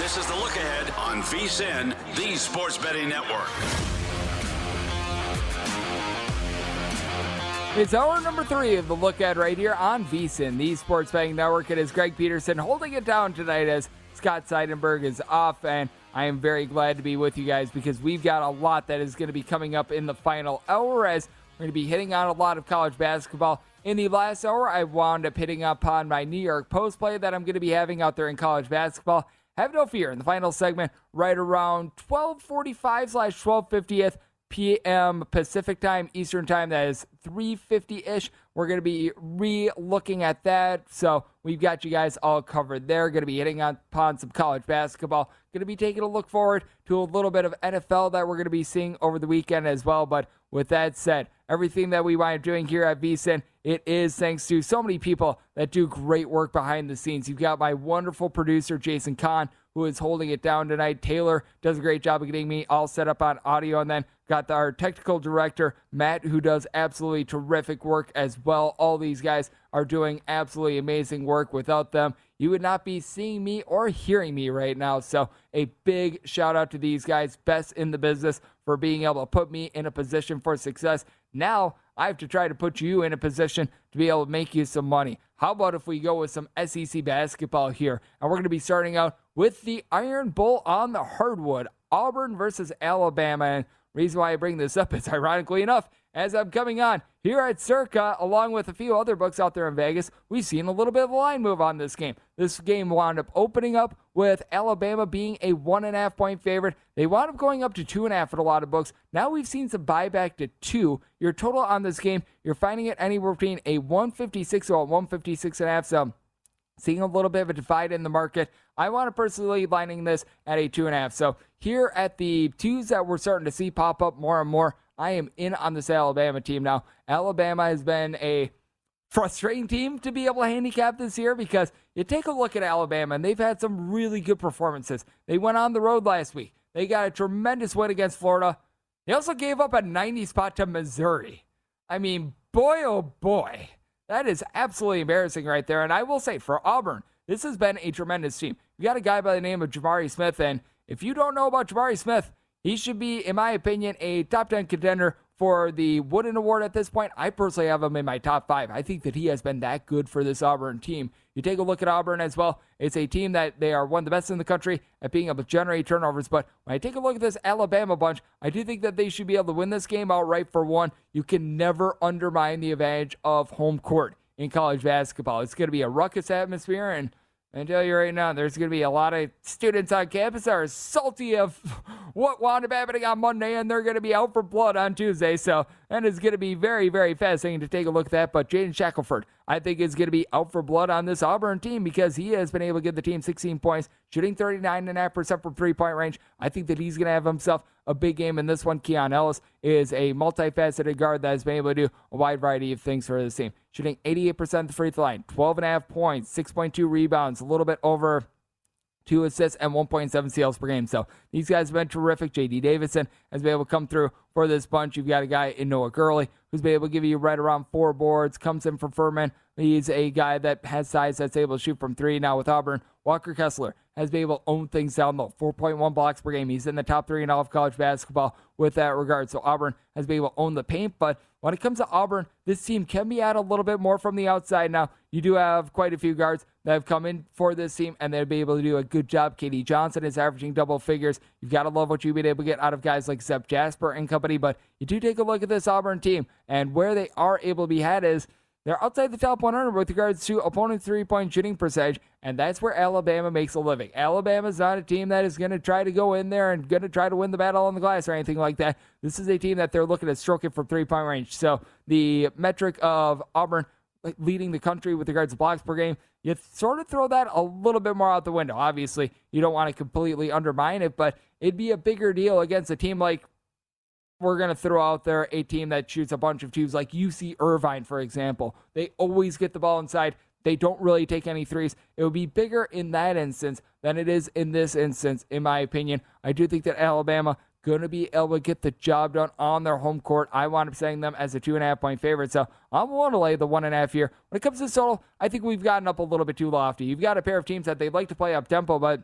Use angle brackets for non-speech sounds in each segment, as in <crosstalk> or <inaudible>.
This is the look ahead on VSIN, the Sports Betting Network. It's hour number three of the look at right here on VSIN, the Sports Betting Network. It is Greg Peterson holding it down tonight as Scott Seidenberg is off, and I am very glad to be with you guys because we've got a lot that is going to be coming up in the final hour as we're going to be hitting on a lot of college basketball. In the last hour, I wound up hitting upon my New York Post play that I'm going to be having out there in college basketball. Have no fear in the final segment, right around 1245 slash 1250th p.m. Pacific time, Eastern time. That is 350 ish. We're going to be re looking at that. So we've got you guys all covered there. Going to be hitting upon some college basketball. Going to be taking a look forward to a little bit of NFL that we're going to be seeing over the weekend as well. But with that said, everything that we wind up doing here at VSIN, it is thanks to so many people that do great work behind the scenes. You've got my wonderful producer, Jason Kahn, who is holding it down tonight. Taylor does a great job of getting me all set up on audio. And then got our technical director, Matt, who does absolutely terrific work as well. All these guys are doing absolutely amazing work. Without them, you would not be seeing me or hearing me right now. So, a big shout out to these guys, best in the business, for being able to put me in a position for success. Now, I have to try to put you in a position to be able to make you some money. How about if we go with some SEC basketball here? And we're going to be starting out with the Iron Bowl on the hardwood Auburn versus Alabama. And reason why I bring this up is <laughs> ironically enough, as I'm coming on here at Circa, along with a few other books out there in Vegas, we've seen a little bit of a line move on this game. This game wound up opening up with Alabama being a one and a half point favorite. They wound up going up to two and a half at a lot of books. Now we've seen some buyback to two. Your total on this game, you're finding it anywhere between a 156 or a 156 and a half. So seeing a little bit of a divide in the market. I want to personally be lining this at a two and a half. So here at the twos that we're starting to see pop up more and more, I am in on this Alabama team now. Alabama has been a frustrating team to be able to handicap this year because you take a look at Alabama and they've had some really good performances. They went on the road last week. They got a tremendous win against Florida. They also gave up a 90 spot to Missouri. I mean, boy, oh boy, that is absolutely embarrassing right there. And I will say for Auburn, this has been a tremendous team. You got a guy by the name of Jabari Smith, and if you don't know about Jabari Smith, he should be, in my opinion, a top 10 contender for the Wooden Award at this point. I personally have him in my top five. I think that he has been that good for this Auburn team. You take a look at Auburn as well. It's a team that they are one of the best in the country at being able to generate turnovers. But when I take a look at this Alabama bunch, I do think that they should be able to win this game outright for one. You can never undermine the advantage of home court in college basketball. It's going to be a ruckus atmosphere and I tell you right now, there's going to be a lot of students on campus that are salty of <laughs> what wound up happening on Monday, and they're going to be out for blood on Tuesday. So and it's going to be very, very fascinating to take a look at that. But Jaden Shackelford, I think, is going to be out for blood on this Auburn team because he has been able to give the team 16 points, shooting 39.5% from three point range. I think that he's going to have himself a big game in this one. Keon Ellis is a multifaceted guard that has been able to do a wide variety of things for this team. Shooting 88% of the free throw line, 12.5 points, 6.2 rebounds, a little bit over two assists, and 1.7 steals per game. So these guys have been terrific. J.D. Davidson has been able to come through for this bunch. You've got a guy in Noah Gurley who's been able to give you right around four boards, comes in from Furman. He's a guy that has size that's able to shoot from three. Now with Auburn, Walker Kessler has been able to own things down low. 4.1 blocks per game. He's in the top three in all of college basketball with that regard. So Auburn has been able to own the paint. But when it comes to Auburn, this team can be at a little bit more from the outside. Now, you do have quite a few guards that have come in for this team, and they'll be able to do a good job. K.D. Johnson is averaging double figures. You've got to love what you've been able to get out of guys like Zep Jasper and company. But you do take a look at this Auburn team, and where they are able to be had is – they're outside the top 100 with regards to opponent three point shooting percentage, and that's where Alabama makes a living. Alabama's not a team that is going to try to go in there and going to try to win the battle on the glass or anything like that. This is a team that they're looking at stroking from three point range. So the metric of Auburn leading the country with regards to blocks per game, you sort of throw that a little bit more out the window. Obviously, you don't want to completely undermine it, but it'd be a bigger deal against a team like we're going to throw out there a team that shoots a bunch of twos, like UC Irvine, for example. They always get the ball inside. They don't really take any threes. It would be bigger in that instance than it is in this instance, in my opinion. I do think that Alabama going to be able to get the job done on their home court. I wound up saying them as a two and a half point favorite, so I'm to lay the one and a half here. When it comes to total, I think we've gotten up a little bit too lofty. You've got a pair of teams that they'd like to play up tempo, but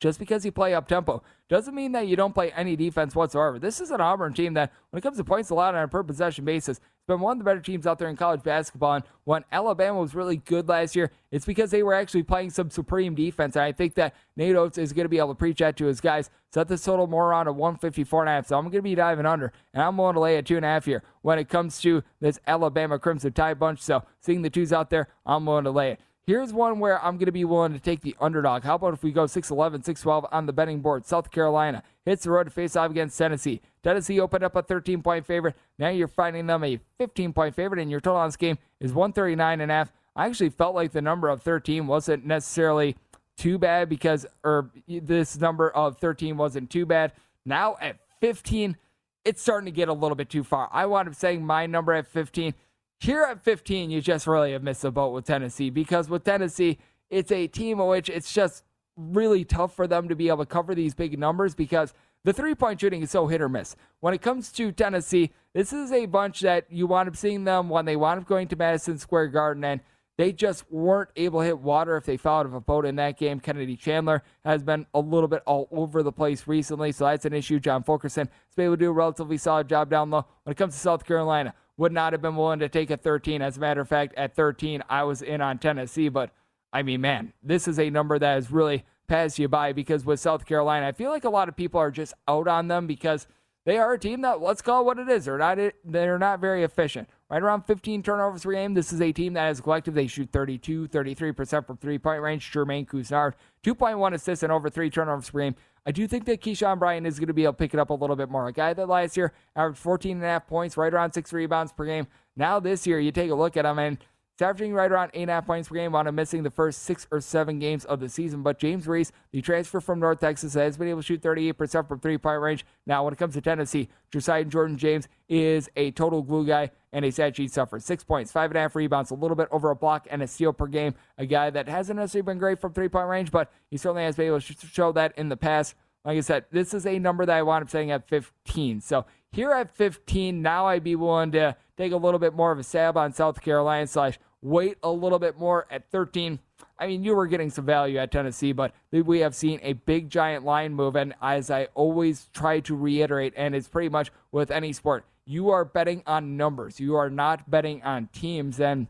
just because you play up tempo doesn't mean that you don't play any defense whatsoever. This is an Auburn team that, when it comes to points allowed on a per possession basis, has been one of the better teams out there in college basketball. And when Alabama was really good last year, it's because they were actually playing some supreme defense. And I think that Nate Oats is going to be able to preach that to his guys. Set this total more around a 154 and a half. So I'm going to be diving under, and I'm willing to lay a two and a half here when it comes to this Alabama Crimson Tide bunch. So seeing the twos out there, I'm willing to lay it. Here's one where I'm going to be willing to take the underdog. How about if we go 6'11, 6'12 on the betting board? South Carolina hits the road to face off against Tennessee. Tennessee opened up a 13 point favorite. Now you're finding them a 15 point favorite, and your total on this game is 139 and a half. I actually felt like the number of 13 wasn't necessarily too bad because, or this number of 13 wasn't too bad. Now at 15, it's starting to get a little bit too far. I wound up saying my number at 15 here at 15, you just really have missed the boat with Tennessee because with Tennessee, it's a team in which it's just really tough for them to be able to cover these big numbers because the three point shooting is so hit or miss. When it comes to Tennessee, this is a bunch that you wind up seeing them when they wind up going to Madison Square Garden and they just weren't able to hit water if they fell out of a boat in that game. Kennedy Chandler has been a little bit all over the place recently, so that's an issue. John Fulkerson has been able to do a relatively solid job down low. When it comes to South Carolina, would not have been willing to take a 13. As a matter of fact, at 13, I was in on Tennessee. But I mean, man, this is a number that has really passed you by because with South Carolina, I feel like a lot of people are just out on them because they are a team that let's call it what it is. They're not they're not very efficient. Right around 15 turnovers per game. This is a team that as a collective they shoot 32, 33% from three point range. Jermaine Couisnard, 2.1 assists and over three turnovers per game. I do think that Keyshawn Bryant is going to be able to pick it up a little bit more. A guy that last year averaged 14 and a half points, right around six rebounds per game. Now this year, you take a look at him and He's averaging right around eight and a half points per game on missing the first six or seven games of the season. But James Reese, the transfer from North Texas, has been able to shoot 38% from three point range. Now, when it comes to Tennessee, Josiah Jordan James is a total glue guy and a stat sheet suffer. Six points, five and a half rebounds, a little bit over a block and a steal per game. A guy that hasn't necessarily been great from three point range, but he certainly has been able to show that in the past. Like I said, this is a number that I wound up saying at 15. So here at 15, now I'd be willing to take a little bit more of a stab on South Carolina slash wait a little bit more at 13. I mean, you were getting some value at Tennessee, but we have seen a big giant line move. And as I always try to reiterate, and it's pretty much with any sport, you are betting on numbers. You are not betting on teams. And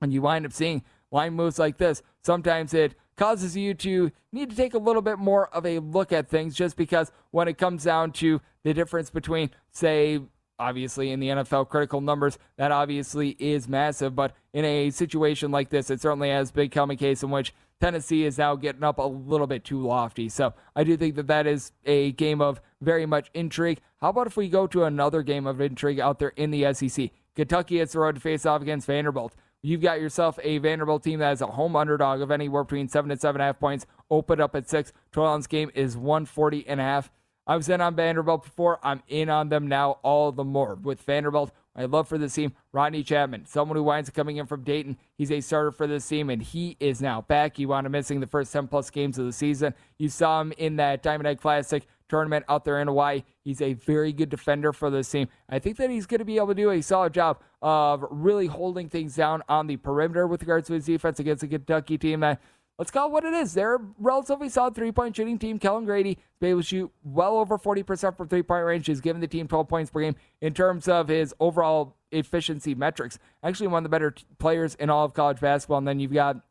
when you wind up seeing line moves like this, sometimes it causes you to need to take a little bit more of a look at things just because when it comes down to the difference between, say, obviously in the NFL critical numbers, that obviously is massive. But in a situation like this, it certainly has become a case in which Tennessee is now getting up a little bit too lofty. So I do think that that is a game of very much intrigue. How about if we go to another game of intrigue out there in the SEC? Kentucky hits the road to face off against Vanderbilt. You've got yourself a Vanderbilt team that is a home underdog of anywhere between seven and seven and a half points. Opened up at six. Total on this game is 140 and a half. I was in on Vanderbilt before. I'm in on them now all the more. With Vanderbilt, I love for this team, Rodney Chatman, someone who winds up coming in from Dayton. He's a starter for this team, and he is now back. He wound up missing the first 10 plus games of the season. You saw him in that Diamond Head Classic tournament out there in Hawaii. He's a very good defender for this team. I think that he's going to be able to do a solid job of really holding things down on the perimeter with regards to his defense against a Kentucky team that let's call it what it is. They're a relatively solid three point shooting team. Kellan Grady is able to shoot well over 40% from three point range. He's given the team 12 points per game in terms of his overall efficiency metrics. Actually, one of the better t- players in all of college basketball. And then you've got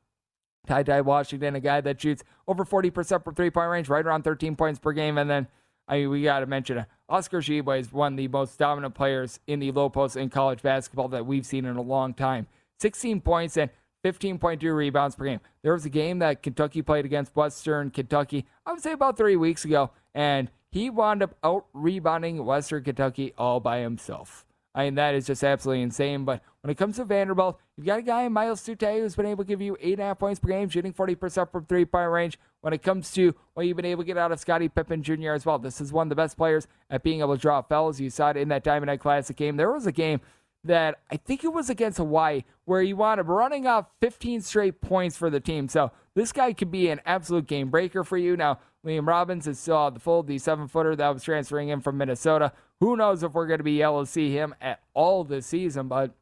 Ty Ty Washington, a guy that shoots over 40% from three point range, right around 13 points per game. And then I mean, we got to mention Oscar Tshiebwe is one of the most dominant players in the low post in college basketball that we've seen in a long time. 16 points and 15.2 rebounds per game. There was a game that Kentucky played against Western Kentucky, I would say about three weeks ago, and he wound up out rebounding Western Kentucky all by himself. I mean, that is just absolutely insane. But when it comes to Vanderbilt, you've got a guy in Myles Stute who's been able to give you eight and a half points per game, shooting 40% from three point range. When it comes to what you've been able to get out of Scotty Pippen Jr. as well, this is one of the best players at being able to draw fouls. You saw it in that Diamond Head Classic game. There was a game that I think it was against Hawaii where he wound up running off 15 straight points for the team. So this guy could be an absolute game breaker for you. Now, Liam Robbins is still out the fold, the seven footer that was transferring in from Minnesota. Who knows if we're going to be able to see him at all this season, but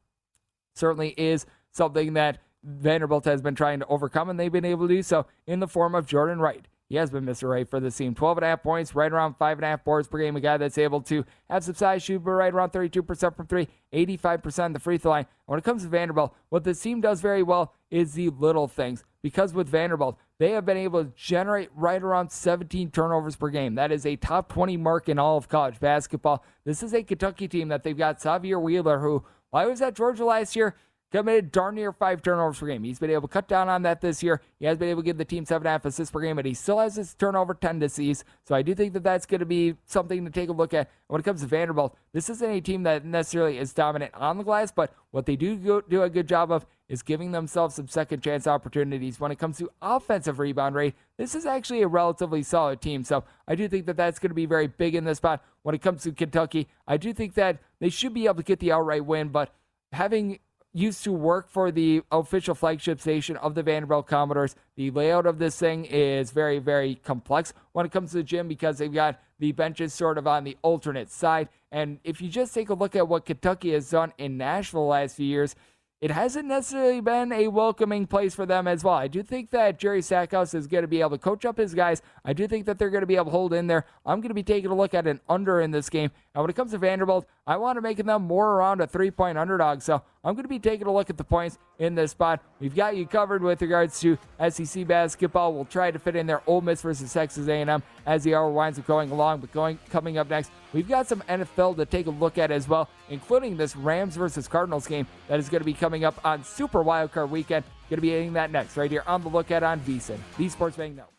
certainly is something that Vanderbilt has been trying to overcome, and they've been able to do so in the form of Jordan Wright. He has been Mr. Right for the team. 12 and a half points, right around five and a half boards per game. A guy that's able to have some size, shoot, but right around 32% from three, 85% the free throw line. When it comes to Vanderbilt, what this team does very well is the little things. Because with Vanderbilt, they have been able to generate right around 17 turnovers per game. That is a top 20 mark in all of college basketball. This is a Kentucky team that they've got Sahvir Wheeler, who, he was at Georgia last year, committed darn near five turnovers per game. He's been able to cut down on that this year. He has been able to give the team seven and a half assists per game, but he still has his turnover tendencies. So I do think that that's going to be something to take a look at. When it comes to Vanderbilt, this isn't a team that necessarily is dominant on the glass, but what they do go, do a good job of is giving themselves some second chance opportunities. When it comes to offensive rebound rate, this is actually a relatively solid team. So I do think that that's going to be very big in this spot. When it comes to Kentucky, I do think that they should be able to get the outright win, but having used to work for the official flagship station of the Vanderbilt Commodores. The layout of this thing is very, very complex when it comes to the gym because they've got the benches sort of on the alternate side. And if you just take a look at what Kentucky has done in Nashville the last few years, it hasn't necessarily been a welcoming place for them as well. I do think that Jerry Stackhouse is going to be able to coach up his guys. I do think that they're going to be able to hold in there. I'm going to be taking a look at an under in this game. And when it comes to Vanderbilt, I want to make them more around a three point underdog. So I'm going to be taking a look at the points in this spot. We've got you covered with regards to SEC basketball. We'll try to fit in there Ole Miss versus Texas A&M as the hour winds up going along. But going coming up next, we've got some NFL to take a look at as well, including this Rams versus Cardinals game that is going to be coming up on Super Wildcard Weekend. Going to be hitting that next right here on the lookout on VSIN, the Sports Betting Network.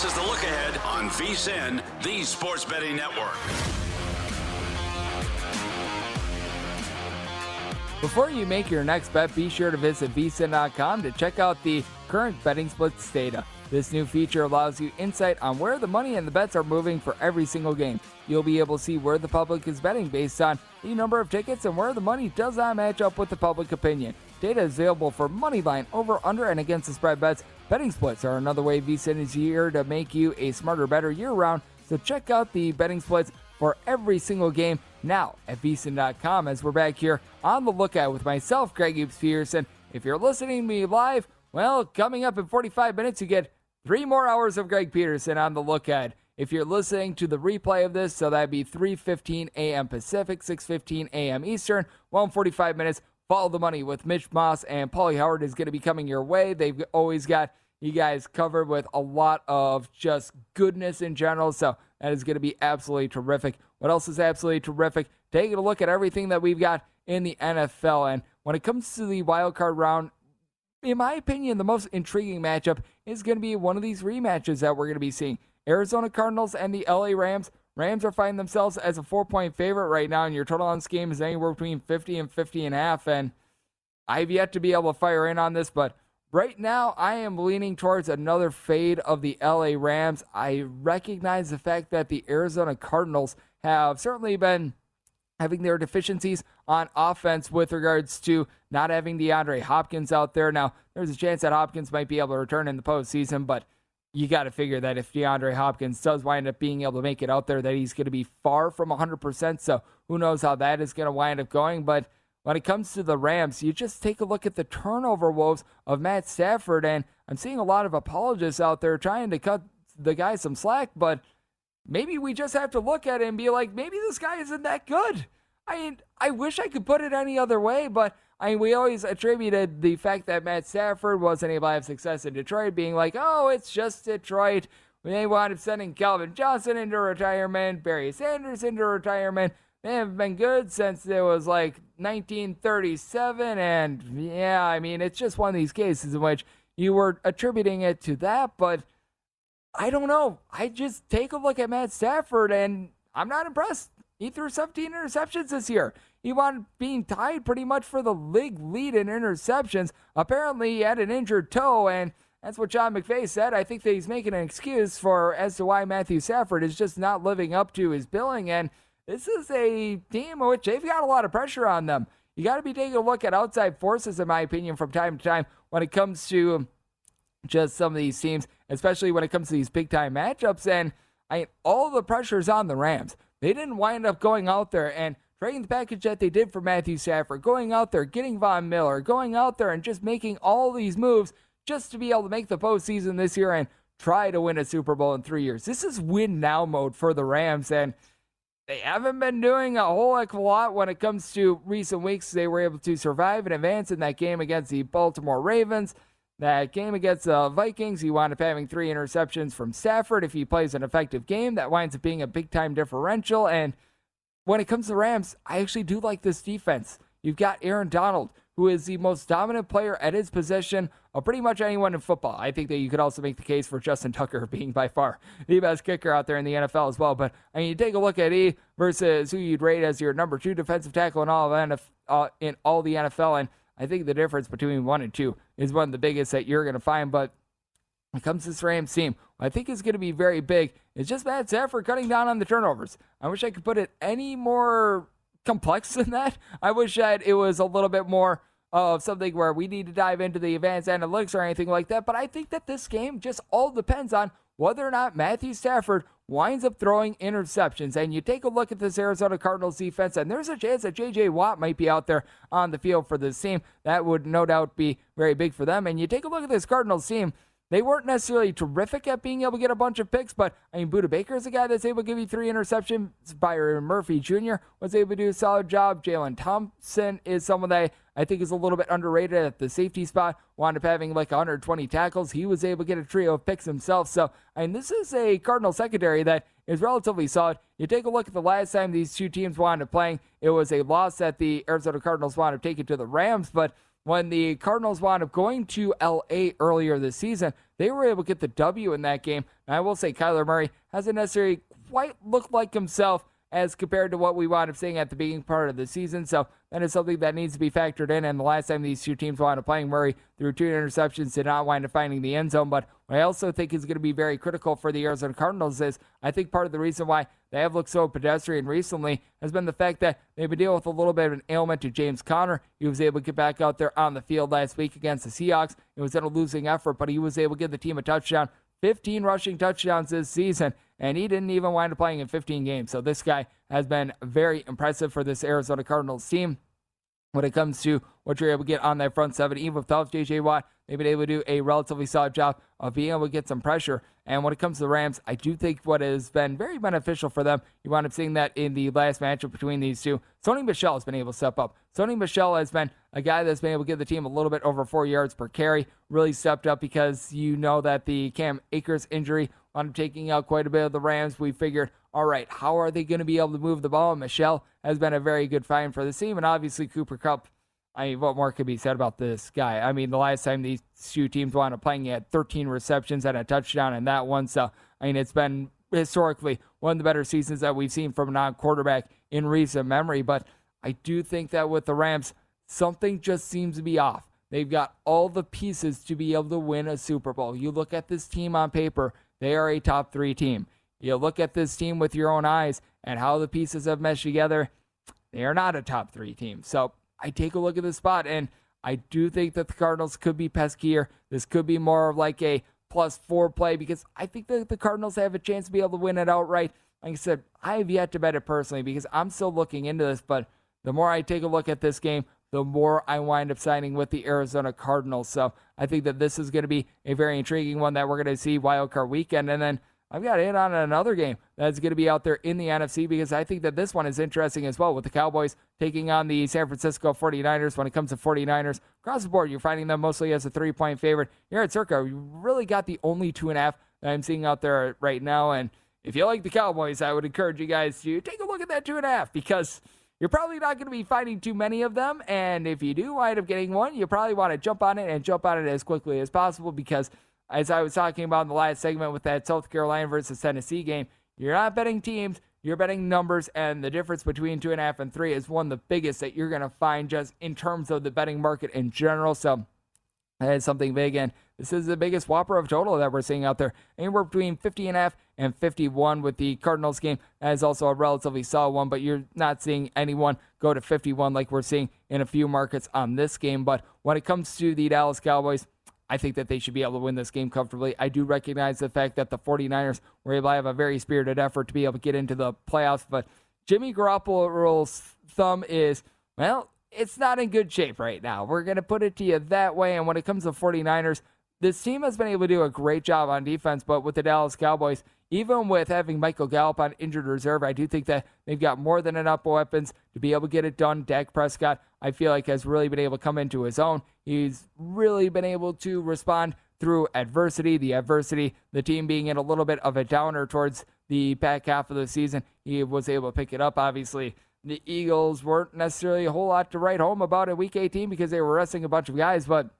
This is the look ahead on VSIN, the Sports Betting Network. Before you make your next bet, be sure to visit vsin.com to check out the current betting splits data. This new feature allows you insight on where the money and the bets are moving for every single game. You'll be able to see where the public is betting based on the number of tickets and where the money does not match up with the public opinion. Data is available for money line, over, under, and against the spread bets. Betting splits are another way VSIN is here to make you a smarter, better year round. So check out the betting splits for every single game now at vsin.com as we're back here on the lookout with myself, Greg Hoops Peterson. If you're listening to me live, Well, coming up in 45 minutes, you get three more hours of Greg Peterson on the lookout. If you're listening to the replay of this, so that'd be 3:15 a.m. Pacific, 6:15 a.m. Eastern, 145 minutes. Follow the money with Mitch Moss and Pauly Howard is going to be coming your way. They've always got you guys covered with a lot of just goodness in general. So that is going to be absolutely terrific. What else is absolutely terrific? Taking a look at everything that we've got in the NFL. And when it comes to the wild card round, in my opinion, the most intriguing matchup is going to be one of these rematches that we're going to be seeing. Arizona Cardinals and the LA Rams. Rams are finding themselves as a four point favorite right now, and your total on this game is anywhere between 50 and 50 and a half. And I've yet to be able to fire in on this, but right now I am leaning towards another fade of the LA Rams. I recognize the fact that the Arizona Cardinals have certainly been having their deficiencies on offense with regards to not having DeAndre Hopkins out there. Now, there's a chance that Hopkins might be able to return in the postseason, but you got to figure that if DeAndre Hopkins does wind up being able to make it out there, that he's going to be far from 100%. So who knows how that is going to wind up going. But when it comes to the Rams, you just take a look at the turnover woes of Matt Stafford. And I'm seeing a lot of apologists out there trying to cut the guy some slack, but maybe we just have to look at it and be like, maybe this guy isn't that good. I mean, I wish I could put it any other way, but I mean, we always attributed the fact that Matt Stafford wasn't able to have success in Detroit being like, oh, it's just Detroit. They wound up sending Calvin Johnson into retirement, Barry Sanders into retirement. They have been good since it was like 1937. And yeah, I mean, it's just one of these cases in which you were attributing it to that, but I don't know. I just take a look at Matt Stafford and I'm not impressed. He threw 17 interceptions this year. He wound up being tied pretty much for the league lead in interceptions. Apparently, he had an injured toe, and that's what Sean McVay said. I think that he's making an excuse for as to why Matthew Stafford is just not living up to his billing. And this is a team which they've got a lot of pressure on them. You got to be taking a look at outside forces, in my opinion, from time to time when it comes to just some of these teams, especially when it comes to these big time matchups. And I mean, all the pressure is on the Rams. They didn't wind up going out there and trading the package that they did for Matthew Stafford, going out there, getting Von Miller, going out there and just making all these moves just to be able to make the postseason this year and try to win a Super Bowl in three years. This is win now mode for the Rams, and they haven't been doing a whole heck of a lot when it comes to recent weeks. They were able to survive and advance in that game against the Baltimore Ravens. That game against the Vikings, he wound up having three interceptions from Stafford. If he plays an effective game, that winds up being a big time differential. And when it comes to Rams, I actually do like this defense. You've got Aaron Donald, who is the most dominant player at his position of pretty much anyone in football. I think that you could also make the case for Justin Tucker <laughs> being by far the best kicker out there in the NFL as well. But I mean, you take a look at E versus who you'd rate as your number two defensive tackle in all of NFL, uh, in all the NFL, and I think the difference between one and two is one of the biggest that you're going to find. But when it comes to this Rams team, I think is going to be very big. It's just Matt Stafford cutting down on the turnovers. I wish I could put it any more complex <laughs> than that. I wish that it was a little bit more of something where we need to dive into the advanced analytics or anything like that. But I think that this game just all depends on whether or not Matthew Stafford winds up throwing interceptions. And you take a look at this Arizona Cardinals defense, and there's a chance that J.J. Watt might be out there on the field for this team. That would no doubt be very big for them. And you take a look at this Cardinals team. They weren't necessarily terrific at being able to get a bunch of picks, but I mean, Budda Baker is a guy that's able to give you three interceptions. Byron Murphy Jr. was able to do a solid job. Jalen Thompson is someone that I think is a little bit underrated at the safety spot. Wound up having like 120 tackles. He was able to get a trio of picks himself. So, I mean, this is a Cardinal secondary that is relatively solid. You take a look at the last time these two teams wound up playing, it was a loss that the Arizona Cardinals wound up taking to the Rams, but when the Cardinals wound up going to LA earlier this season, they were able to get the W in that game. And I will say Kyler Murray hasn't necessarily quite looked like himself as compared to what we wound up seeing at the beginning part of the season. So that is something that needs to be factored in. And the last time these two teams wound up playing, Murray threw two interceptions, did not wind up finding the end zone. But what I also think is going to be very critical for the Arizona Cardinals is I think part of the reason why they have looked so pedestrian recently has been the fact that they've been dealing with a little bit of an ailment to James Conner. He was able to get back out there on the field last week against the Seahawks. It was in a losing effort, but he was able to give the team a touchdown. 15 rushing touchdowns this season, and he didn't even wind up playing in 15 games. So this guy has been very impressive for this Arizona Cardinals team. When it comes to what you're able to get on that front seven. Even without J.J. Watt, they've been able to do a relatively solid job of being able to get some pressure. And when it comes to the Rams, I do think what has been very beneficial for them, you wind up seeing that in the last matchup between these two. Sony Michel has been able to step up. Sony Michel has been a guy that's been able to give the team a little bit over four yards per carry. Really stepped up because you know that the Cam Akers injury on taking out quite a bit of the Rams. We figured, all right, how are they going to be able to move the ball? Michel has been a very good find for the team, and obviously Cooper Kupp, I mean, what more could be said about this guy? I mean, the last time these two teams wound up playing, he had 13 receptions and a touchdown in that one. So, I mean, it's been historically one of the better seasons that we've seen from a non quarterback in recent memory. But I do think that with the Rams, something just seems to be off. They've got all the pieces to be able to win a Super Bowl. You look at this team on paper, they are a top three team. You look at this team with your own eyes and how the pieces have meshed together, they are not a top three team. So I take a look at the spot, and I do think that the Cardinals could be peskier. This could be more of like a plus four play because I think that the Cardinals have a chance to be able to win it outright. Like I said, I have yet to bet it personally because I'm still looking into this, but the more I take a look at this game, the more I wind up signing with the Arizona Cardinals. So I think that this is going to be a very intriguing one that we're going to see wild card weekend. And then I've got in on another game that's going to be out there in the NFC because I think that this one is interesting as well with the Cowboys taking on the San Francisco 49ers. When it comes to 49ers, across the board, you're finding them mostly as a three point favorite. Here at Circa, you really got the only two and a half that I'm seeing out there right now. And if you like the Cowboys, I would encourage you guys to take a look at that two and a half because you're probably not going to be finding too many of them. And if you do wind up getting one, you probably want to jump on it and jump on it as quickly as possible because, as I was talking about in the last segment with that South Carolina versus Tennessee game, you're not betting teams, you're betting numbers. And the difference between two and a half and three is one of the biggest that you're going to find just in terms of the betting market in general. So, that is something big. And this is the biggest whopper of total that we're seeing out there. Anywhere between 50 and a half and 51 with the Cardinals game. That is also a relatively solid one, but you're not seeing anyone go to 51 like we're seeing in a few markets on this game. But when it comes to the Dallas Cowboys, I think that they should be able to win this game comfortably. I do recognize the fact that the 49ers were able to have a very spirited effort to be able to get into the playoffs, but Jimmy Garoppolo's thumb is, well, it's not in good shape right now. We're going to put it to you that way. And when it comes to 49ers, this team has been able to do a great job on defense, but with the Dallas Cowboys, even with having Michael Gallup on injured reserve, I do think that they've got more than enough weapons to be able to get it done. Dak Prescott, I feel like, has really been able to come into his own. He's really been able to respond through adversity. The adversity, the team being in a little bit of a downer towards the back half of the season, he was able to pick it up, obviously the Eagles weren't necessarily a whole lot to write home about in Week 18 because they were resting a bunch of guys. But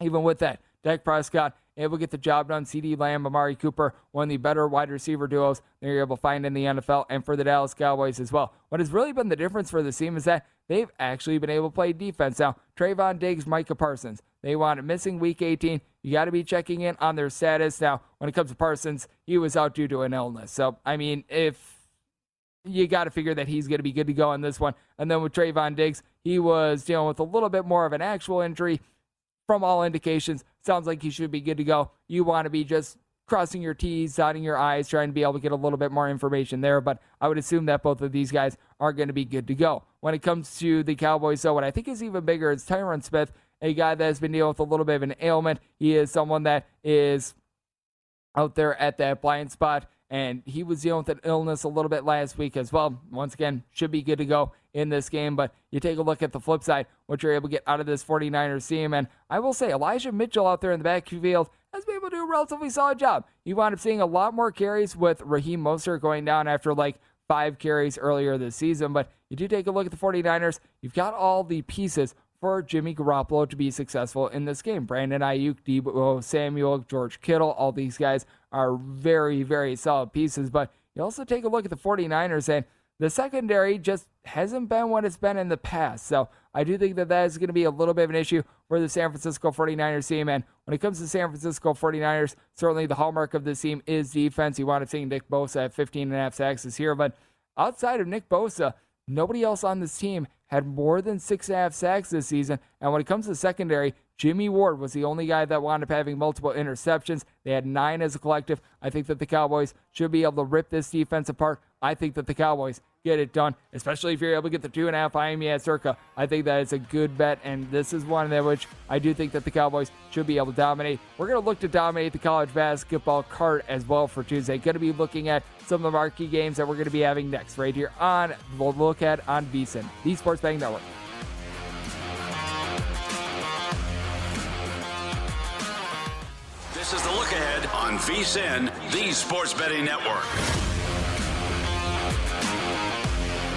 even with that, Dak Prescott able to get the job done. CeeDee Lamb, Amari Cooper, one of the better wide receiver duos that you're able to find in the NFL and for the Dallas Cowboys as well. What has really been the difference for the team is that they've actually been able to play defense. Now, Trevon Diggs, Micah Parsons, they wanted missing week 18. You got to be checking in on their status. Now, when it comes to Parsons, he was out due to an illness. So, I mean, if you got to figure that he's going to be good to go on this one. And then with Trevon Diggs, he was dealing with a little bit more of an actual injury. From all indications, sounds like he should be good to go. You want to be just crossing your T's, dotting your I's, trying to be able to get a little bit more information there. But I would assume that both of these guys are going to be good to go. When it comes to the Cowboys, so what I think is even bigger is Tyron Smith, a guy that has been dealing with a little bit of an ailment. He is someone that is out there at that blind spot and he was dealing with an illness a little bit last week as well. Once again, should be good to go in this game. But you take a look at the flip side, what you're able to get out of this 49ers team. And I will say, Elijah Mitchell out there in the backfield has been able to do a relatively solid job. You wound up seeing a lot more carries with Raheem Mostert going down after like five carries earlier this season. But you do take a look at the 49ers, you've got all the pieces for Jimmy Garoppolo to be successful in this game. Brandon Aiyuk, Deebo oh, Samuel, George Kittle, all these guys are very, very solid pieces. But you also take a look at the 49ers, and the secondary just hasn't been what it's been in the past. So I do think that that is going to be a little bit of an issue for the San Francisco 49ers team. And when it comes to San Francisco 49ers, certainly the hallmark of this team is defense. You want to see Nick Bosa at 15 and a half sacks this year. But outside of Nick Bosa, nobody else on this team had more than six and a half sacks this season. And when it comes to secondary, Jimmy Ward was the only guy that wound up having multiple interceptions. They had nine as a collective. I think that the Cowboys should be able to rip this defense apart. I think that the Cowboys get it done, especially if you're able to get the two and a half Miami at Circa. I think that it's a good bet, and this is one that which I do think that the Cowboys should be able to dominate. We're going to look to dominate the college basketball card as well for Tuesday. Going to be looking at some of the marquee games that we're going to be having next right here on the look at on VSIN, the Sports Betting Network. This is the look ahead on VSIN, the Sports Betting Network.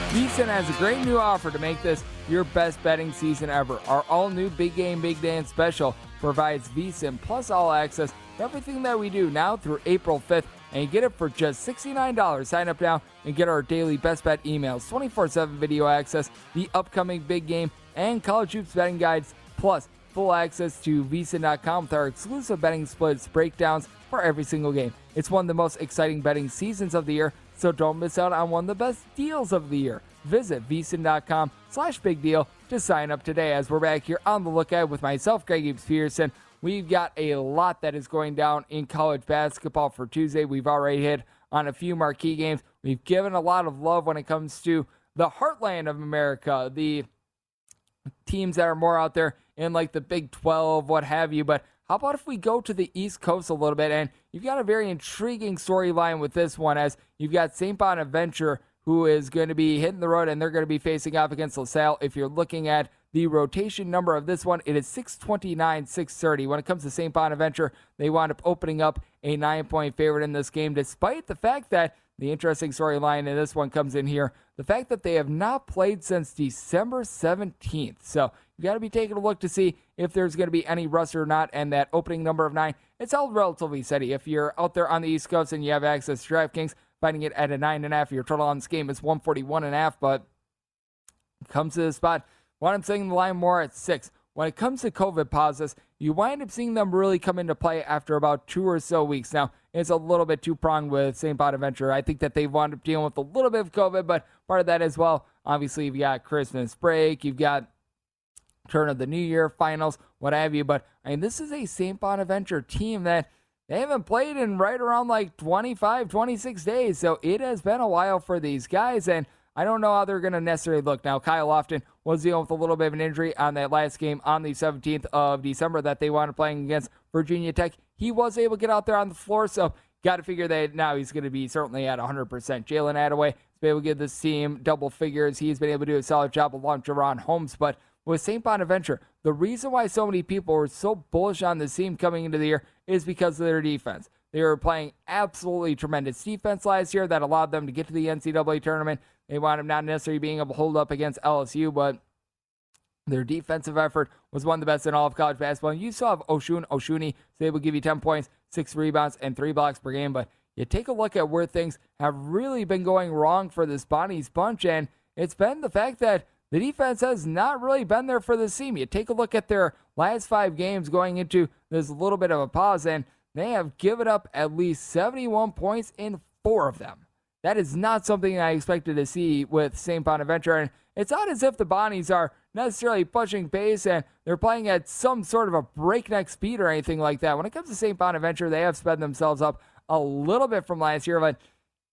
VSIN has a great new offer to make this your best betting season ever. Our all new Big Game Big Dance special provides VSIN plus all access to everything that we do now through April 5th, and you get it for just $69. Sign up now and get our daily best bet emails, 24 7 video access, the upcoming big game, and college hoops betting guides, plus full access to VSIN.com with our exclusive betting splits breakdowns for every single game. It's one of the most exciting betting seasons of the year, so don't miss out on one of the best deals of the year. Visit VSIN.com slash big deal to sign up today as we're back here on the lookout with myself, Greg Eves Peterson. We've got a lot that is going down in college basketball for Tuesday. We've already hit on a few marquee games. We've given a lot of love when it comes to the heartland of America, the teams that are more out there in like the Big 12, what have you. But how about if we go to the East Coast a little bit? And you've got a very intriguing storyline with this one, as you've got St. Bonaventure who is going to be hitting the road and they're going to be facing off against LaSalle. If you're looking at the rotation number of this one, it is 629, 630. When it comes to St. Bonaventure, they wound up opening up a nine point favorite in this game, despite the fact that the interesting storyline in this one comes in here the fact that they have not played since December 17th. So you got to be taking a look to see if there's going to be any rust or not. And that opening number of nine, it's held relatively steady. If you're out there on the East Coast and you have access to DraftKings, finding it at a nine and a half, your total on this game is 141 and a half. But comes to the spot, what I'm saying the line more at six. When it comes to COVID pauses, you wind up seeing them really come into play after about two or so weeks. Now, it's a little bit too pronged with St. Bonaventure. I think that they've wound up dealing with a little bit of COVID, but part of that as well. Obviously, you've got Christmas break, you've got turn of the New Year finals, what have you. But I mean, this is a St. Bonaventure team that they haven't played in right around like 25, 26 days. So it has been a while for these guys. And I don't know how they're going to necessarily look. Now, Kyle Lofton was dealing with a little bit of an injury on that last game on the 17th of December that they wanted playing against Virginia Tech. He was able to get out there on the floor, so got to figure that now he's going to be certainly at 100%. Jalen Adaway has been able to give this team double figures. He's been able to do a solid job along Jaren Holmes, but with St. Bonaventure, the reason why so many people were so bullish on this team coming into the year is because of their defense. They were playing absolutely tremendous defense last year that allowed them to get to the NCAA tournament. They wound up not necessarily being able to hold up against LSU, but their defensive effort was one of the best in all of college basketball. And you saw Osun Osunniyi was able to give you 10 points, six rebounds, and three blocks per game. But you take a look at where things have really been going wrong for this Bonnie's bunch, and it's been the fact that the defense has not really been there for the team. You take a look at their last five games going into this little bit of a pause, and they have given up at least 71 points in four of them. That is not something I expected to see with St. Bonaventure. And it's not as if the Bonnies are necessarily pushing pace and they're playing at some sort of a breakneck speed or anything like that. When it comes to St. Bonaventure, they have sped themselves up a little bit from last year, but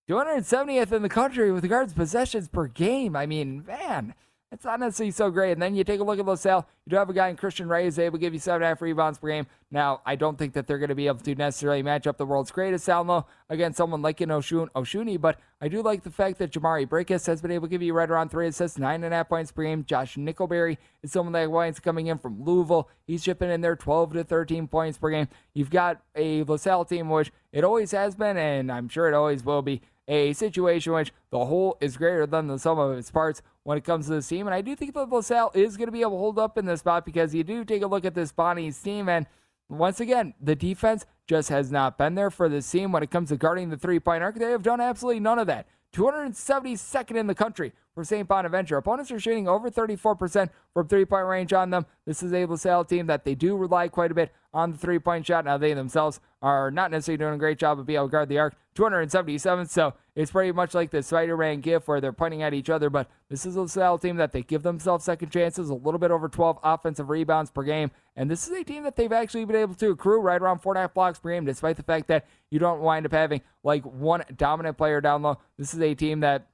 270th in the country with regards to possessions per game. I mean, man, it's not necessarily so great. And then you take a look at LaSalle. You do have a guy in Christian Ray who's able to give you seven and a half rebounds per game. Now, I don't think that they're going to be able to necessarily match up the world's greatest Salmo against someone like an Osun Osunniyi, but I do like the fact that Jhamir Brickus has been able to give you right around three assists, nine and a half points per game. Josh Nickelberry is someone that winds coming in from Louisville. He's shipping in there 12 to 13 points per game. You've got a LaSalle team, which it always has been, and I'm sure it always will be a situation which the whole is greater than the sum of its parts when it comes to this team. And I do think that LaSalle is going to be able to hold up in this spot because you do take a look at this Bonnie's team. And once again, the defense just has not been there for this team when it comes to guarding the three point arc. They have done absolutely none of that. 272nd in the country for St. Bonaventure. Opponents are shooting over 34% from three point range on them. This is a LaSalle team that they do rely quite a bit on the three point shot. Now, they themselves are not necessarily doing a great job of being able to guard the arc. 277, so it's pretty much like the Spider Man gif where they're pointing at each other. But this is a LaSalle team that they give themselves second chances, a little bit over 12 offensive rebounds per game. And this is a team that they've actually been able to accrue right around four and a half blocks per game, despite the fact that you don't wind up having like one dominant player down low. This is a team that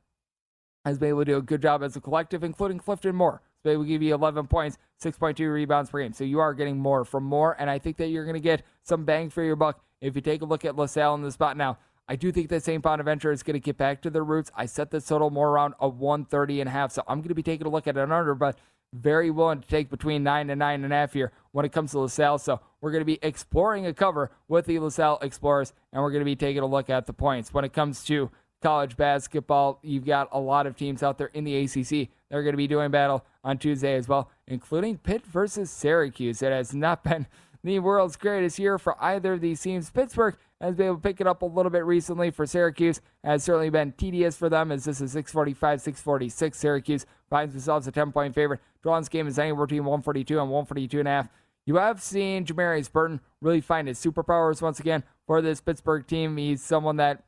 has been able to do a good job as a collective, including Clifton Moore. So they will give you 11 points, 6.2 rebounds per game. So you are getting more from Moore, and I think that you're going to get some bang for your buck if you take a look at LaSalle in the spot now. I do think that St. Bonaventure is going to get back to their roots. I set this total more around a 130 and a half, so I'm going to be taking a look at an under, but very willing to take between nine and nine and a half here when it comes to LaSalle. So we're going to be exploring a cover with the LaSalle Explorers, and we're going to be taking a look at the points. When it comes to college basketball. You've got a lot of teams out there in the ACC. They're going to be doing battle on Tuesday as well, including Pitt versus Syracuse. It has not <laughs> been the world's greatest year for either of these teams. Pittsburgh has been able to pick it up a little bit recently for Syracuse. Has certainly been tedious for them as this is 645, 646. Syracuse finds themselves a 10 point favorite. Drawn's game is anywhere between 142 and 142 and a half. You have seen Jamarius Burton really find his superpowers once again for this Pittsburgh team. He's someone that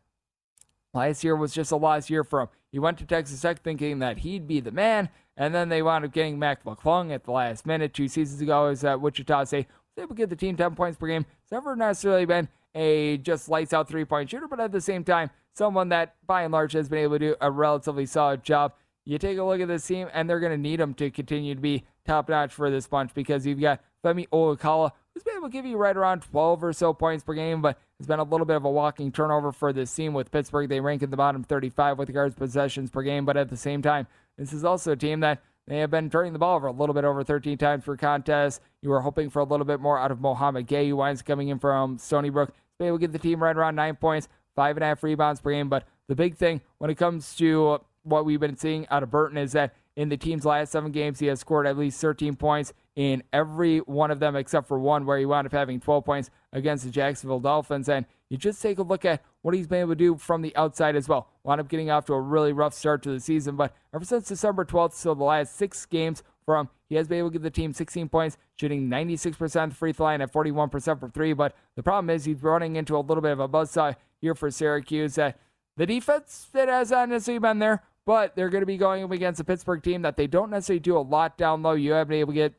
Last year was just a lost year for him. He went to Texas Tech thinking that he'd be the man, and then they wound up getting Mac McClung at the last minute. Two seasons ago, was at Wichita State. Was able to get the team 10 points per game. He's never necessarily been a just lights out three point shooter, but at the same time, someone that by and large has been able to do a relatively solid job. You take a look at this team, and they're going to need him to continue to be top notch for this bunch because you've got Femi Odukale, who's been able to give you right around 12 or so points per game, but has been a little bit of a walking turnover for this team with Pittsburgh. They rank in the bottom 35 with regards to possessions per game, but at the same time, this is also a team that they have been turning the ball over a little bit over 13 times per contest. You were hoping for a little bit more out of Mohamed Gueye, who winds coming in from Stony Brook. He's will get the team right around nine points, five and a half rebounds per game. But the big thing when it comes to what we've been seeing out of Burton is that in the team's last seven games, he has scored at least 13 points in every one of them except for one where he wound up having 12 points against the Jacksonville Dolphins. And you just take a look at what he's been able to do from the outside as well. Wound up getting off to a really rough start to the season, but ever since December 12th, so the last six games from he has been able to give the team 16 points, shooting 96% free throw line at 41% for three. But the problem is he's running into a little bit of a buzzsaw here for Syracuse. That the defense that has not necessarily been there, but they're going to be going up against a Pittsburgh team that they don't necessarily do a lot down low. You have been able to get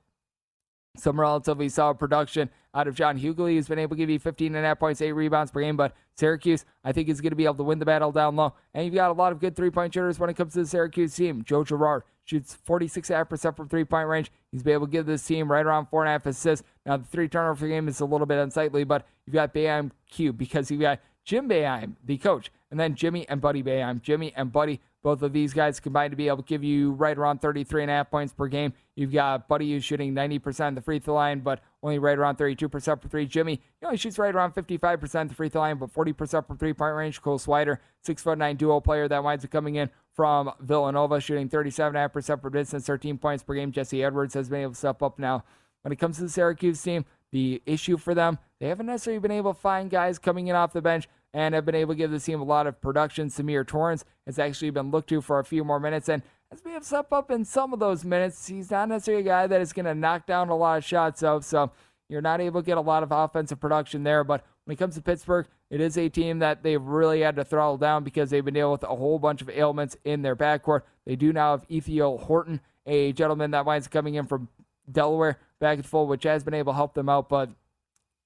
some relatively solid production out of John Hugley, who's been able to give you 15 and a half points, eight rebounds per game. But Syracuse, I think, is going to be able to win the battle down low. And you've got a lot of good three point shooters when it comes to the Syracuse team. Joe Girard shoots 46.5% from three point range. He's been able to give this team right around four and a half assists. Now, the three turnover game is a little bit unsightly, but you've got Boeheim Q because you've got Jim Boeheim, the coach, and then Jimmy and Buddy Boeheim. Jimmy and Buddy both of these guys combined to be able to give you right around 33 and a half points per game. You've got Buddy who's shooting 90% of the free throw line, but only right around 32% for three. Jimmy, he only shoots right around 55% of the free throw line, but 40% from three point range. Cole Swider, six foot nine duo player that winds up coming in from Villanova, shooting 37.5% for distance, 13 points per game. Jesse Edwards has been able to step up now. When it comes to the Syracuse team, the issue for them, they haven't necessarily been able to find guys coming in off the bench and have been able to give the team a lot of production. Symir Torrence has actually been looked to for a few more minutes, and as we have step up in some of those minutes, he's not necessarily a guy that is going to knock down a lot of shots of, so you're not able to get a lot of offensive production there. But when it comes to Pittsburgh, it is a team that they've really had to throttle down because they've been dealing with a whole bunch of ailments in their backcourt. They do now have Ithiel Horton, a gentleman that winds coming in from Delaware back and full, which has been able to help them out, but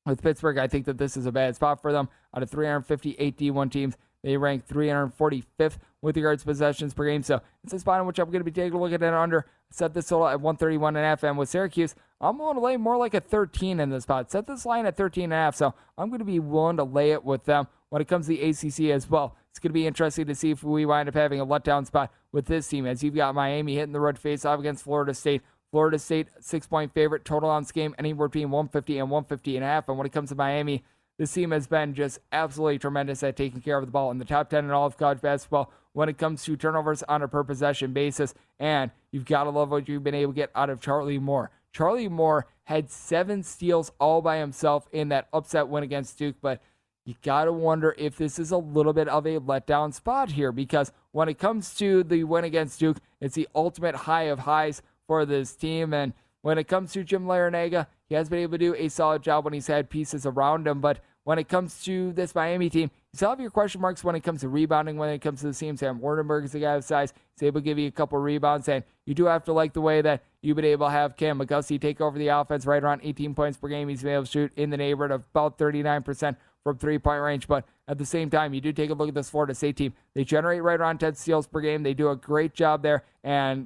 with Pittsburgh, I think that this is a bad spot for them. Out of 358 D1 teams, they rank 345th with regards to possessions per game. So it's a spot in which I'm going to be taking a look at it under. Set this total at 131 and a half. And with Syracuse, I'm willing to lay more like a 13 in this spot. Set this line at 13 and a half. So I'm going to be willing to lay it with them when it comes to the ACC as well. It's going to be interesting to see if we wind up having a letdown spot with this team as you've got Miami hitting the road face off against Florida State. Florida State, six point favorite, total on this game, anywhere between 150 and 150 and a half. And when it comes to Miami, this team has been just absolutely tremendous at taking care of the ball in the top 10 in all of college basketball when it comes to turnovers on a per possession basis. And you've got to love what you've been able to get out of Charlie Moore. Charlie Moore had seven steals all by himself in that upset win against Duke, but you got to wonder if this is a little bit of a letdown spot here because when it comes to the win against Duke, it's the ultimate high of highs for this team. And when it comes to Jim Larrañaga, he has been able to do a solid job when he's had pieces around him. But when it comes to this Miami team, you still have your question marks when it comes to rebounding, when it comes to the team. Sam Waardenburg is a guy of size. He's able to give you a couple rebounds. And you do have to like the way that you've been able to have Cam McGusty take over the offense right around 18 points per game. He's been able to shoot in the neighborhood of about 39% from three point range. But at the same time, you do take a look at this Florida State team. They generate right around 10 steals per game. They do a great job there. And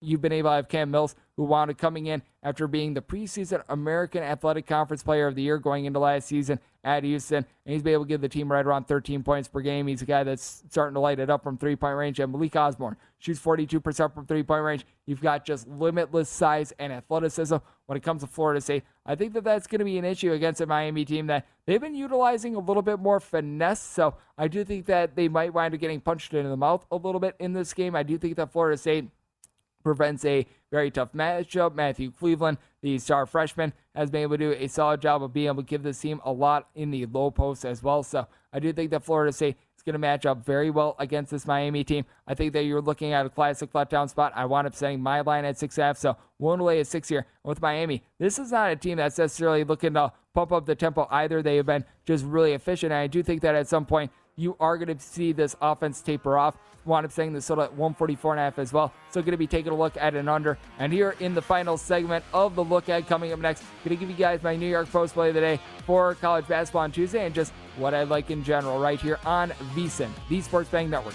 you've been able to have Caleb Mills, who wound up coming in after being the preseason American Athletic Conference Player of the Year going into last season at Houston. And he's been able to give the team right around 13 points per game. He's a guy that's starting to light it up from three point range. And Malik Osborne shoots 42% from three point range. You've got just limitless size and athleticism when it comes to Florida State. I think that that's going to be an issue against a Miami team that they've been utilizing a little bit more finesse. So I do think that they might wind up getting punched in the mouth a little bit in this game. I do think that Florida State prevents a very tough matchup. Matthew Cleveland, the star freshman, has been able to do a solid job of being able to give this team a lot in the low post as well. So I do think that Florida State is going to match up very well against this Miami team. I think that you're looking at a classic letdown spot. I wound up setting my line at six half, so one away at six here. With Miami, this is not a team that's necessarily looking to pump up the tempo either. They have been just really efficient. And I do think that at some point you are going to see this offense taper off. Wound up saying this total at 144 and a half as well. So going to be taking a look at an under. And here in the final segment of the look at coming up next, going to give you guys my New York Post play of the day for college basketball on Tuesday and just what I like in general right here on VSIN, the Sports Betting Network.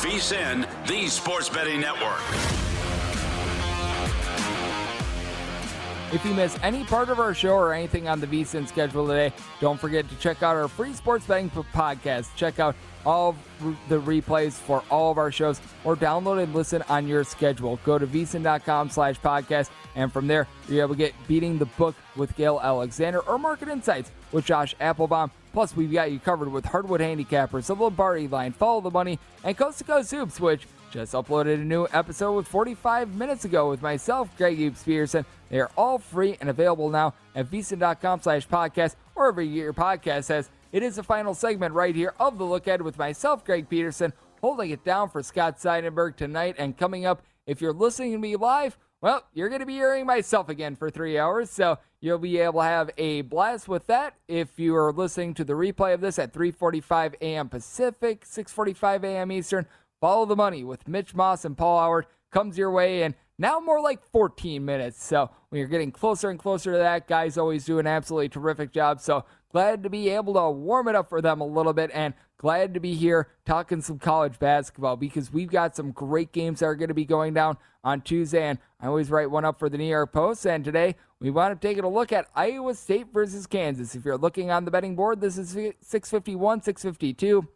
VSIN, the Sports Betting Network. If you miss any part of our show or anything on the VSIN schedule today, don't forget to check out our free sports betting podcast. Check out all the replays for all of our shows or download and listen on your schedule. Go to vsin.com slash podcast and from there you're able to get Beating the Book with Gill Alexander or Market Insights with Josh Appelbaum. Plus, we've got you covered with Hardwood Handicappers, the Lombardi line, Follow the Money, and Coast to Coast Hoops, which just uploaded a new episode with 45 minutes ago with myself, Greg Hoops Peterson. They are all free and available now at vsin.com slash podcast or wherever your podcast says. It is the final segment right here of the look ahead with myself, Greg Peterson, holding it down for Scott Seidenberg tonight. And coming up, if you're listening to me live, well, you're going to be hearing myself again for three hours. So you'll be able to have a blast with that. If you are listening to the replay of this at 3:45 a.m. Pacific, 6:45 a.m. Eastern, follow the money with Mitch Moss and Paul Howard comes your way and now more like 14 minutes. So when you're getting closer and closer to that, guys always do an absolutely terrific job. So glad to be able to warm it up for them a little bit and glad to be here talking some college basketball because we've got some great games that are going to be going down on Tuesday. And I always write one up for the New York Post. And today we want to take a look at Iowa State versus Kansas. If you're looking on the betting board, this is 651, 652.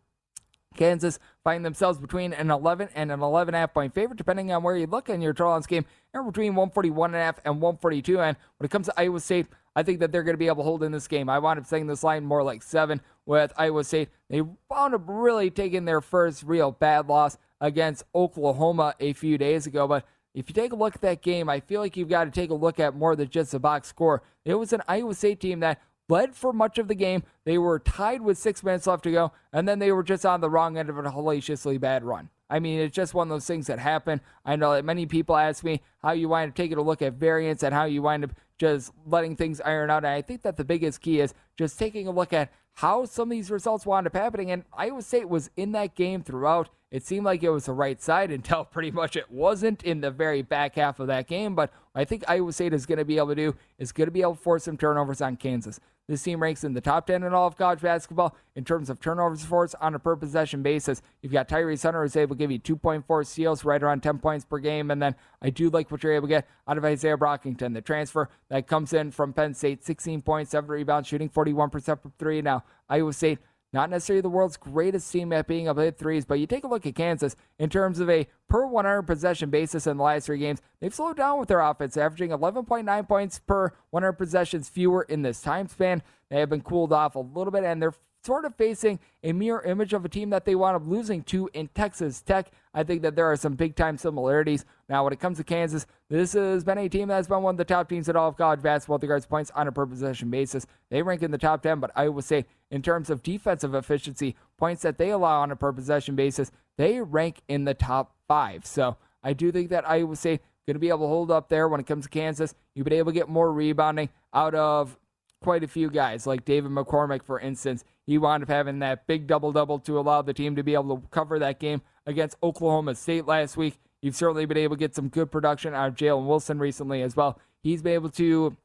Kansas find themselves between an 11 and an 11 half point favorite, depending on where you look in your draw game, and between 141 and a half and 142. And when it comes to Iowa State, I think that they're going to be able to hold in this game. I wound up saying this line more like seven with Iowa State. They wound up really taking their first real bad loss against Oklahoma a few days ago, but if you take a look at that game, I feel like you've got to take a look at more than just the box score. It was an Iowa State team that led for much of the game. They were tied with six minutes left to go, and then they were just on the wrong end of a hellaciously bad run. I mean, it's just one of those things that happen. I know that many people ask me how you wind up taking a look at variance and how you wind up just letting things iron out. And I think that the biggest key is just taking a look at how some of these results wound up happening. And Iowa State was in that game throughout. It seemed like it was the right side until <laughs> pretty much it wasn't in the very back half of that game. But I think Iowa State is going to be able to do is going to be able to force some turnovers on Kansas. This team ranks in the top 10 in all of college basketball in terms of turnovers force on a per possession basis. You've got Tyrese Hunter who's able to give you 2.4 steals, right around 10 points per game. And then I do like what you're able to get out of Izaiah Brockington, the transfer that comes in from Penn State, 16 points, 7 rebounds, shooting 41% from three. Now, Iowa State not necessarily the world's greatest team at being able to hit threes, but you take a look at Kansas in terms of a per 100 possession basis in the last three games. They've slowed down with their offense, averaging 11.9 points per 100 possessions fewer in this time span. They have been cooled off a little bit, and they're sort of facing a mirror image of a team that they wound up losing to in Texas Tech. I think that there are some big time similarities. Now, when it comes to Kansas, this has been a team that has been one of the top teams in all of college basketball regards points on a per possession basis. They rank in the top 10, but I would say in terms of defensive efficiency, points that they allow on a per possession basis, they rank in the top five. So I do think that I would say going to be able to hold up there when it comes to Kansas. You've been able to get more rebounding out of quite a few guys, like David McCormack, for instance. He wound up having that big double double to allow the team to be able to cover that game against Oklahoma State last week. You've certainly been able to get some good production out of Jalen Wilson recently as well. He's been able to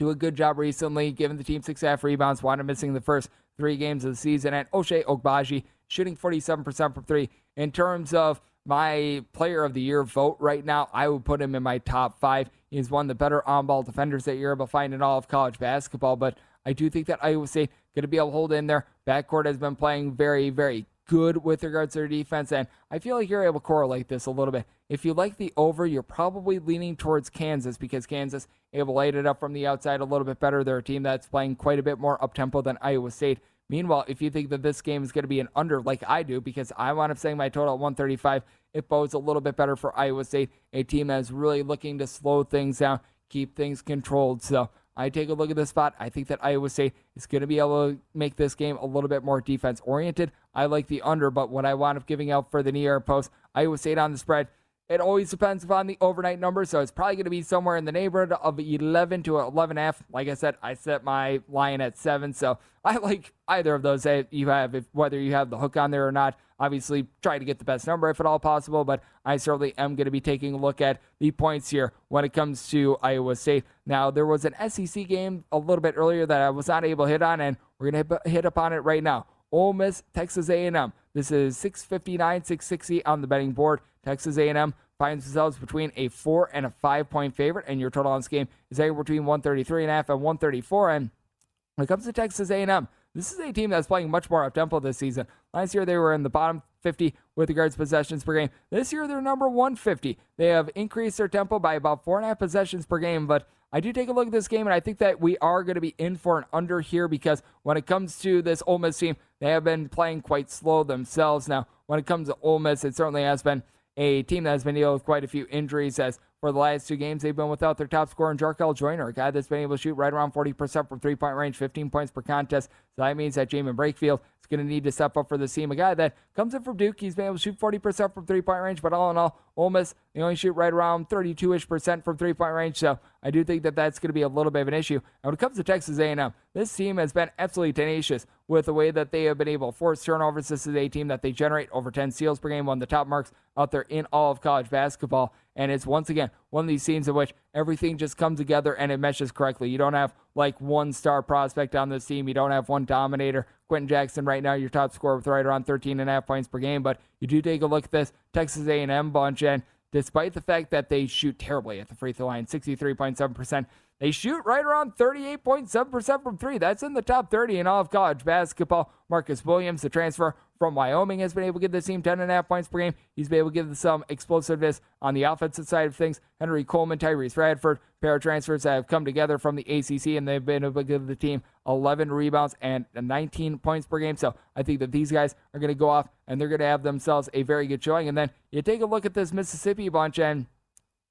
do a good job recently, giving the team six half rebounds, wound up missing the first three games of the season. And Ochai Agbaji shooting 47% from three. In terms of my player of the year vote right now, I would put him in my top five. He's one of the better on ball defenders that you're able to find in all of college basketball. But I do think that Iowa State going to be able to hold in there. Backcourt has been playing very, very good with regards to their defense, and I feel like you're able to correlate this a little bit. If you like the over, you're probably leaning towards Kansas because Kansas able to light it up from the outside a little bit better. They're a team that's playing quite a bit more up tempo than Iowa State. Meanwhile, if you think that this game is going to be an under like I do, because I wound up saying my total at 135, it bodes a little bit better for Iowa State, a team that is really looking to slow things down, keep things controlled. So I take a look at this spot. I think that Iowa State is going to be able to make this game a little bit more defense oriented. I like the under, but what I wound up giving out for the York Post, Iowa State on the spread it always depends upon the overnight number, so it's probably going to be somewhere in the neighborhood of 11 to 11 F. Like I said, I set my line at seven, so I like either of those that you have, if whether you have the hook on there or not. Obviously, try to get the best number if at all possible, but I certainly am going to be taking a look at the points here when it comes to Iowa State. Now, there was an SEC game a little bit earlier that I was not able to hit on, and we're going to hit upon it right now. Ole Miss, Texas A&M. This is 659, 660 on the betting board. Texas A&M finds themselves between a four and a five point favorite, and your total on this game is anywhere between 133 and a half and 134. And when it comes to Texas A&M, this is a team that's playing much more up tempo this season. Last year they were in the bottom 50 with regards to possessions per game. This year they're number 150. They have increased their tempo by about four and a half possessions per game, but I do take a look at this game, and I think that we are going to be in for an under here because when it comes to this Ole Miss team, they have been playing quite slow themselves. Now, when it comes to Ole Miss, it certainly has been a team that has been dealing with quite a few injuries as for the last two games, they've been without their top scorer, Jarkel Joiner, a guy that's been able to shoot right around 40% from three point range, 15 points per contest. So that means that Jaemyn Brakefield is going to need to step up for the team. A guy that comes in from Duke, he's been able to shoot 40% from three point range, but all in all, Ole Miss, they only shoot right around 32 ish percent from three point range. So I do think that that's going to be a little bit of an issue. And when it comes to Texas A&M, this team has been absolutely tenacious with the way that they have been able to force turnovers. This is a team that they generate over 10 steals per game, one of the top marks out there in all of college basketball. And it's once again one of these scenes in which everything just comes together and it meshes correctly. You don't have like one star prospect on this team. You don't have one dominator. Quenton Jackson right now, your top scorer with right around 13 and a half points per game. But you do take a look at this Texas A&M bunch, and despite the fact that they shoot terribly at the free throw line, 63.7%, they shoot right around 38.7% from three. That's in the top 30 in all of college basketball. Marcus Williams, the transfer from Wyoming, has been able to give the team 10.5 points per game. He's been able to give them some explosiveness on the offensive side of things. Henry Coleman, Tyrece Radford, pair of transfers that have come together from the ACC, and they've been able to give the team 11 rebounds and 19 points per game. So I think that these guys are going to go off and they're going to have themselves a very good showing. And then you take a look at this Mississippi bunch, and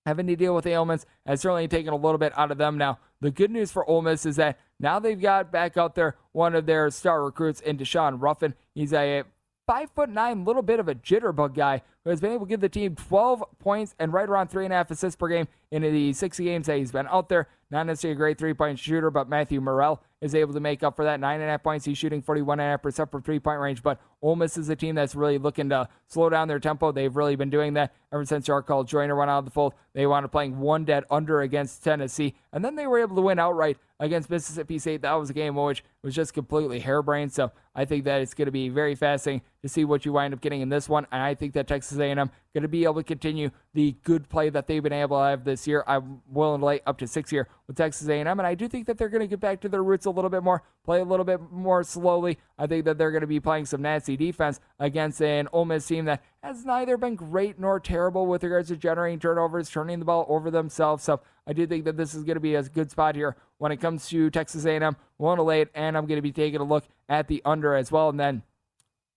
having to deal with the ailments has certainly taken a little bit out of them now. The good news for Ole Miss is that now they've got back out there one of their star recruits in Daeshun Ruffin. He's a five foot nine, little bit of a jitterbug guy who has been able to give the team 12 points and right around three and a half assists per game in the 60 games that he's been out there. Not necessarily a great three point shooter, but Matthew Murrell is able to make up for that. Nine and a half points. He's shooting 41.5% from three point range. But Ole Miss is a team that's really looking to slow down their tempo. They've really been doing that ever since Jarkel Joiner went out of the fold. They wound up playing one dead under against Tennessee, and then they were able to win outright against Mississippi State. That was a game which was just completely harebrained. So I think that it's going to be very fascinating to see what you wind up getting in this one. And I think that Texas A&M going to be able to continue the good play that they've been able to have this year. I'm willing to lay up to six here with Texas A&M, and I do think that they're going to get back to their roots a little bit more, play a little bit more slowly. I think that they're going to be playing some nasty defense against an Ole Miss team that has neither been great nor terrible with regards to generating turnovers, turning the ball over themselves. So I do think that this is going to be a good spot here when it comes to Texas A&M. Willing to it, and I'm going to be taking a look at the under as well, and then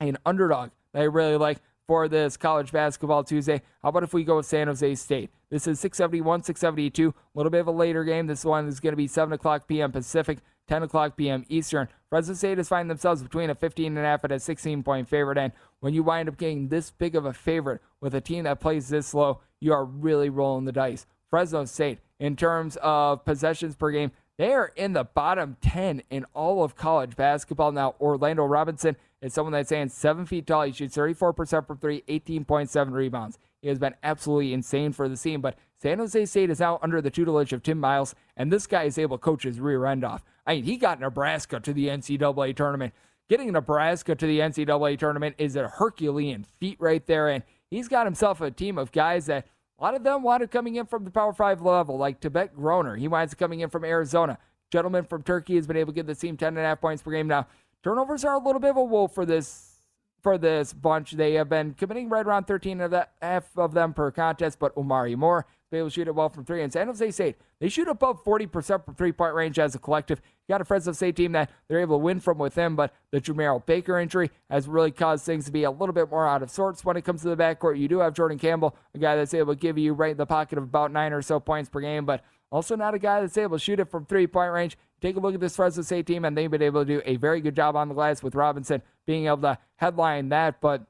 an underdog that I really like for this college basketball Tuesday. How about if we go with San Jose State? This is 671, 672, a little bit of a later game. This one is going to be 7 o'clock p.m. Pacific, 10 o'clock p.m. Eastern. Fresno State is finding themselves between a 15 and a half and a 16 point favorite. And when you wind up getting this big of a favorite with a team that plays this slow, you are really rolling the dice. Fresno State, in terms of possessions per game, they are in the bottom 10 in all of college basketball. Now, Orlando Robinson is someone that's saying seven feet tall. He shoots 34% from three, 18.7 rebounds. He has been absolutely insane for the team. But San Jose State is now under the tutelage of Tim Miles, and this guy is able to coach his rear end off. I mean, he got Nebraska to the NCAA tournament. Getting Nebraska to the NCAA tournament is a Herculean feat right there, and he's got himself a team of guys that a lot of them wanted coming in from the Power Five level, like Tibet Görener. He winds up coming in from Arizona. Gentleman from Turkey has been able to give the team 10.5 points per game. Now, turnovers are a little bit of a wolf for this for this bunch. They have been committing right around 13 of that half of them per contest, but Omari Moore able to shoot it well from three. And San Jose State, they shoot above 40% from three point range as a collective. You got a Fresno State team that they're able to win from within, but the Jemarl Baker injury has really caused things to be a little bit more out of sorts when it comes to the backcourt. You do have Jordan Campbell, a guy that's able to give you right in the pocket of about nine or so points per game, but also not a guy that's able to shoot it from three point range. Take a look at this Fresno State team, and they've been able to do a very good job on the glass with Robinson being able to headline that. But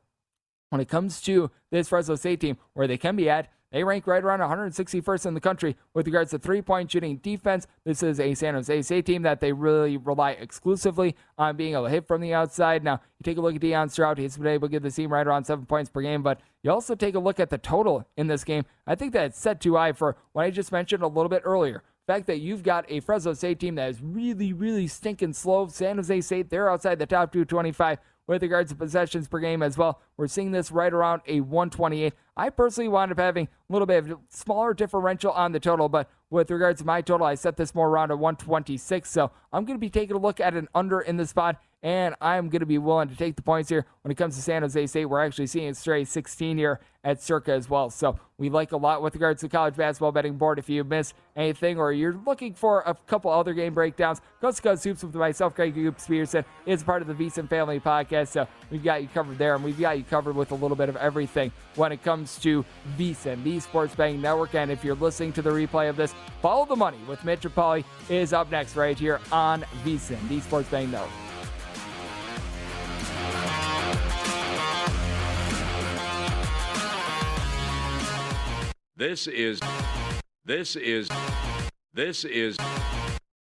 when it comes to this Fresno State team, where they can be at, they rank right around 161st in the country with regards to three point shooting defense. This is a San Jose State team that they really rely exclusively on being able to hit from the outside. Now, you take a look at Deion Stroud, he's been able to give the team right around seven points per game, but you also take a look at the total in this game. I think that's set too high for what I just mentioned a little bit earlier The fact that you've got a Fresno State team that is really, really stinking slow. San Jose State, they're outside the top 225 with regards to possessions per game as well. We're seeing this right around a 128. I personally wound up having a little bit of smaller differential on the total, but with regards to my total, I set this more around a 126. So I'm going to be taking a look at an under in the spot, and I'm going to be willing to take the points here when it comes to San Jose State. We're actually seeing a straight 16 here at Circa as well. So we like a lot with regards to college basketball betting board. If you miss anything or you're looking for a couple other game breakdowns, go to Scuzz Hoops with myself, Greg Hoops Peterson. It's part of the VSiN Family Podcast. So we've got you covered there, and we've got you covered with a little bit of everything when it comes to VSiN, the Sports Betting Network. And if you're listening to the replay of this, Follow the Money with Mitch Pauly is up next right here on VSiN, the Sports Betting Network. This is this is this is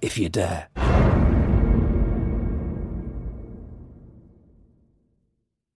if you dare.